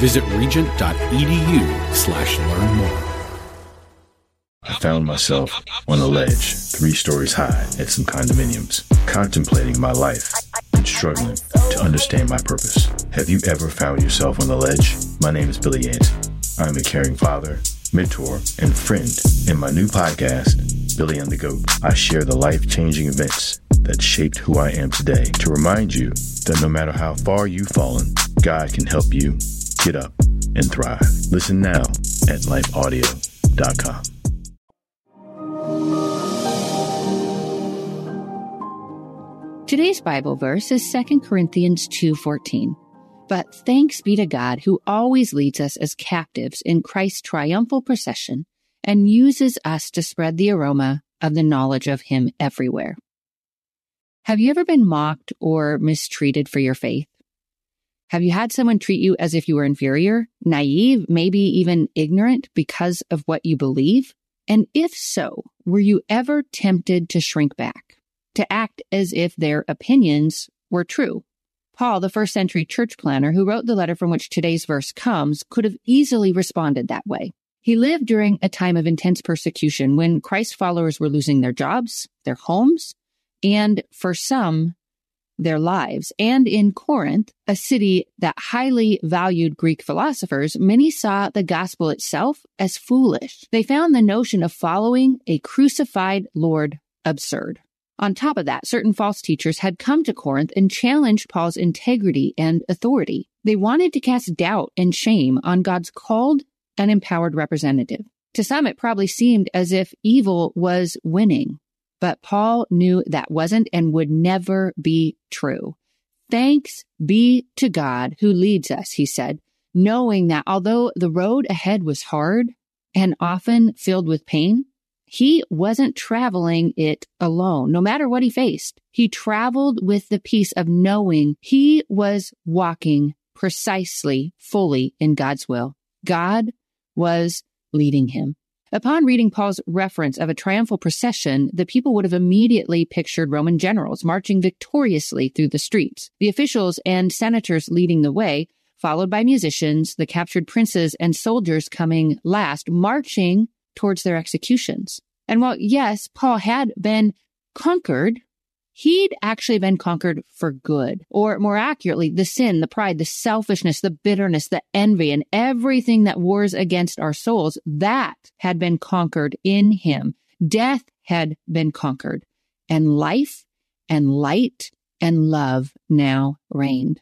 Visit regent.edu slash learn more. I found myself on a ledge, three stories high, at some condominiums, contemplating my life and struggling to understand my purpose. Have you ever found yourself on the ledge? My name is Billy Yant. I'm a caring father, mentor, and friend. In my new podcast, Billy and the Goat, I share the life changing events that shaped who I am today to remind you that no matter how far you've fallen, God can help you get up and thrive. Listen now at lifeaudio.com. Today's Bible verse is 2 Corinthians 2:14. But thanks be to God who always leads us as captives in Christ's triumphal procession and uses us to spread the aroma of the knowledge of him everywhere. Have you ever been mocked or mistreated for your faith? Have you had someone treat you as if you were inferior, naive, maybe even ignorant because of what you believe? And if so, were you ever tempted to shrink back? to act as if their opinions were true. Paul, the first century church planner who wrote the letter from which today's verse comes, could have easily responded that way. He lived during a time of intense persecution when Christ followers were losing their jobs, their homes, and for some, their lives. And in Corinth, a city that highly valued Greek philosophers, many saw the gospel itself as foolish. They found the notion of following a crucified Lord absurd. On top of that, certain false teachers had come to Corinth and challenged Paul's integrity and authority. They wanted to cast doubt and shame on God's called and empowered representative. To some, it probably seemed as if evil was winning, but Paul knew that wasn't and would never be true. Thanks be to God who leads us, he said, knowing that although the road ahead was hard and often filled with pain, he wasn't traveling it alone, no matter what he faced. He traveled with the peace of knowing he was walking precisely, fully in God's will. God was leading him. Upon reading Paul's reference of a triumphal procession, the people would have immediately pictured Roman generals marching victoriously through the streets, the officials and senators leading the way, followed by musicians, the captured princes and soldiers coming last, marching towards their executions. And while, yes, Paul had been conquered, he'd actually been conquered for good. Or more accurately, the sin, the pride, the selfishness, the bitterness, the envy, and everything that wars against our souls, that had been conquered in him. Death had been conquered, and life and light and love now reigned.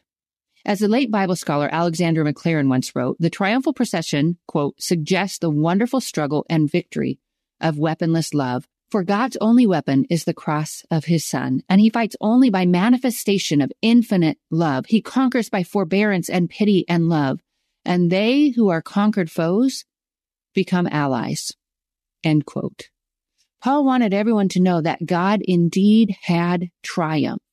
As the late Bible scholar Alexander Maclaren once wrote, the triumphal procession, quote, suggests the wonderful struggle and victory of weaponless love. For God's only weapon is the cross of his son, and he fights only by manifestation of infinite love. He conquers by forbearance and pity and love. And they who are conquered foes become allies. End quote. Paul wanted everyone to know that God indeed had triumphed.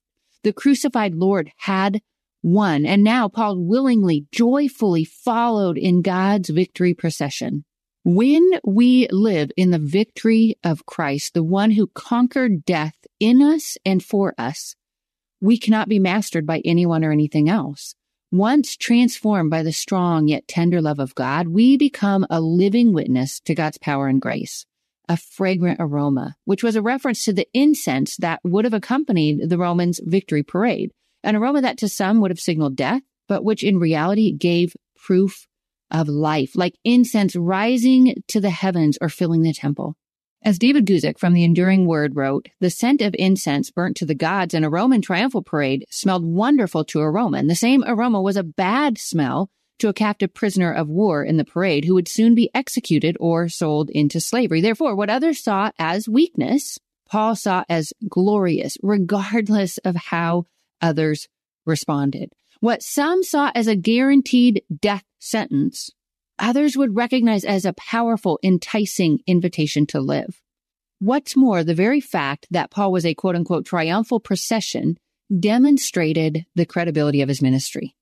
The crucified Lord had won. And now Paul willingly, joyfully followed in God's victory procession. When we live in the victory of Christ, the one who conquered death in us and for us, we cannot be mastered by anyone or anything else. Once transformed by the strong yet tender love of God, we become a living witness to God's power and grace, a fragrant aroma, which was a reference to the incense that would have accompanied the Romans' victory parade, an aroma that to some would have signaled death, but which in reality gave proof of life, like incense rising to the heavens or filling the temple. As David Guzik from the Enduring Word wrote, the scent of incense burnt to the gods in a Roman triumphal parade smelled wonderful to a Roman. The same aroma was a bad smell to a captive prisoner of war in the parade who would soon be executed or sold into slavery. Therefore, what others saw as weakness, Paul saw as glorious, regardless of how others responded. What some saw as a guaranteed death sentence, others would recognize as a powerful, enticing invitation to live. What's more, the very fact that Paul was a quote unquote triumphal procession demonstrated the credibility of his ministry.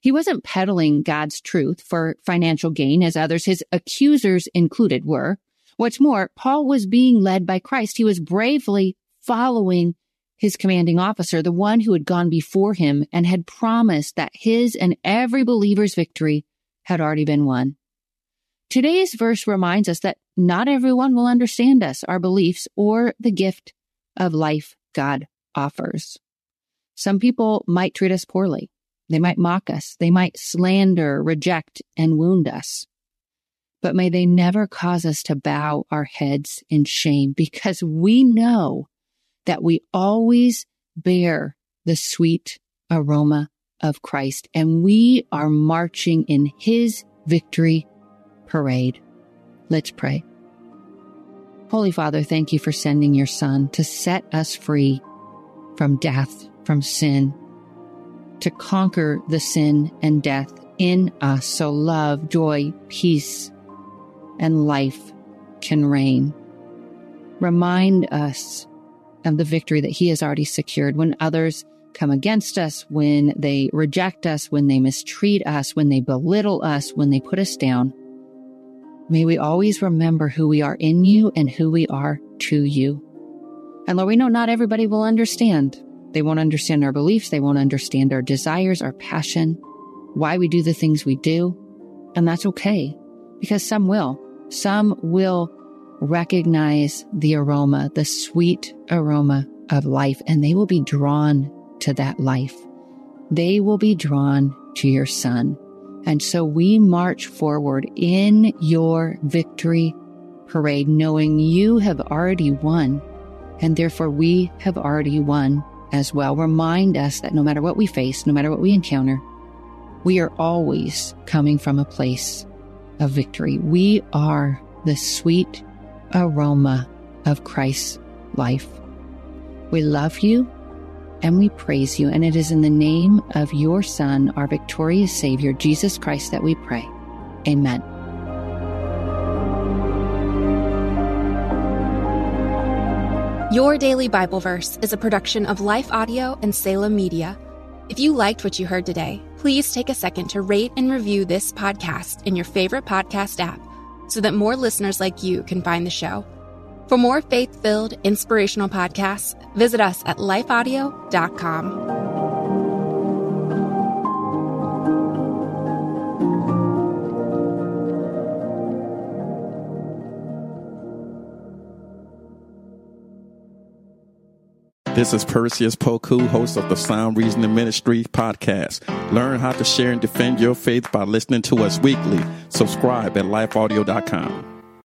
He wasn't peddling God's truth for financial gain as others, his accusers included, were. What's more, Paul was being led by Christ. He was bravely following his commanding officer, the one who had gone before him and had promised that his and every believer's victory had already been won. Today's verse reminds us that not everyone will understand us, our beliefs, or the gift of life God offers. Some people might treat us poorly. They might mock us. They might slander, reject, and wound us. But may they never cause us to bow our heads in shame because we know that we always bear the sweet aroma of Christ and we are marching in his victory parade. Let's pray. Holy Father, thank you for sending your son to set us free from death, from sin, to conquer the sin and death in us so love, joy, peace, and life can reign. Remind us of the victory that He has already secured when others come against us, when they reject us, when they mistreat us, when they belittle us, when they put us down. May we always remember who we are in you and who we are to you. And Lord, we know not everybody will understand. They won't understand our beliefs. They won't understand our desires, our passion, why we do the things we do. And that's okay because some will. Some will recognize the aroma, the sweet aroma of life, and they will be drawn to that life. They will be drawn to your son. And so we march forward in your victory parade, knowing you have already won, and therefore we have already won as well remind us that no matter what we face, no matter what we encounter, we are always coming from a place of victory. We are the sweet aroma of Christ's life. We love you and we praise you. And it is in the name of your Son, our victorious Savior, Jesus Christ, that we pray. Amen. Your Daily Bible Verse is a production of Life Audio and Salem Media. If you liked what you heard today, please take a second to rate and review this podcast in your favorite podcast app so that more listeners like you can find the show. For more faith filled, inspirational podcasts, visit us at lifeaudio.com. This is Perseus Poku, host of the Sound Reasoning Ministry podcast. Learn how to share and defend your faith by listening to us weekly. Subscribe at lifeaudio.com.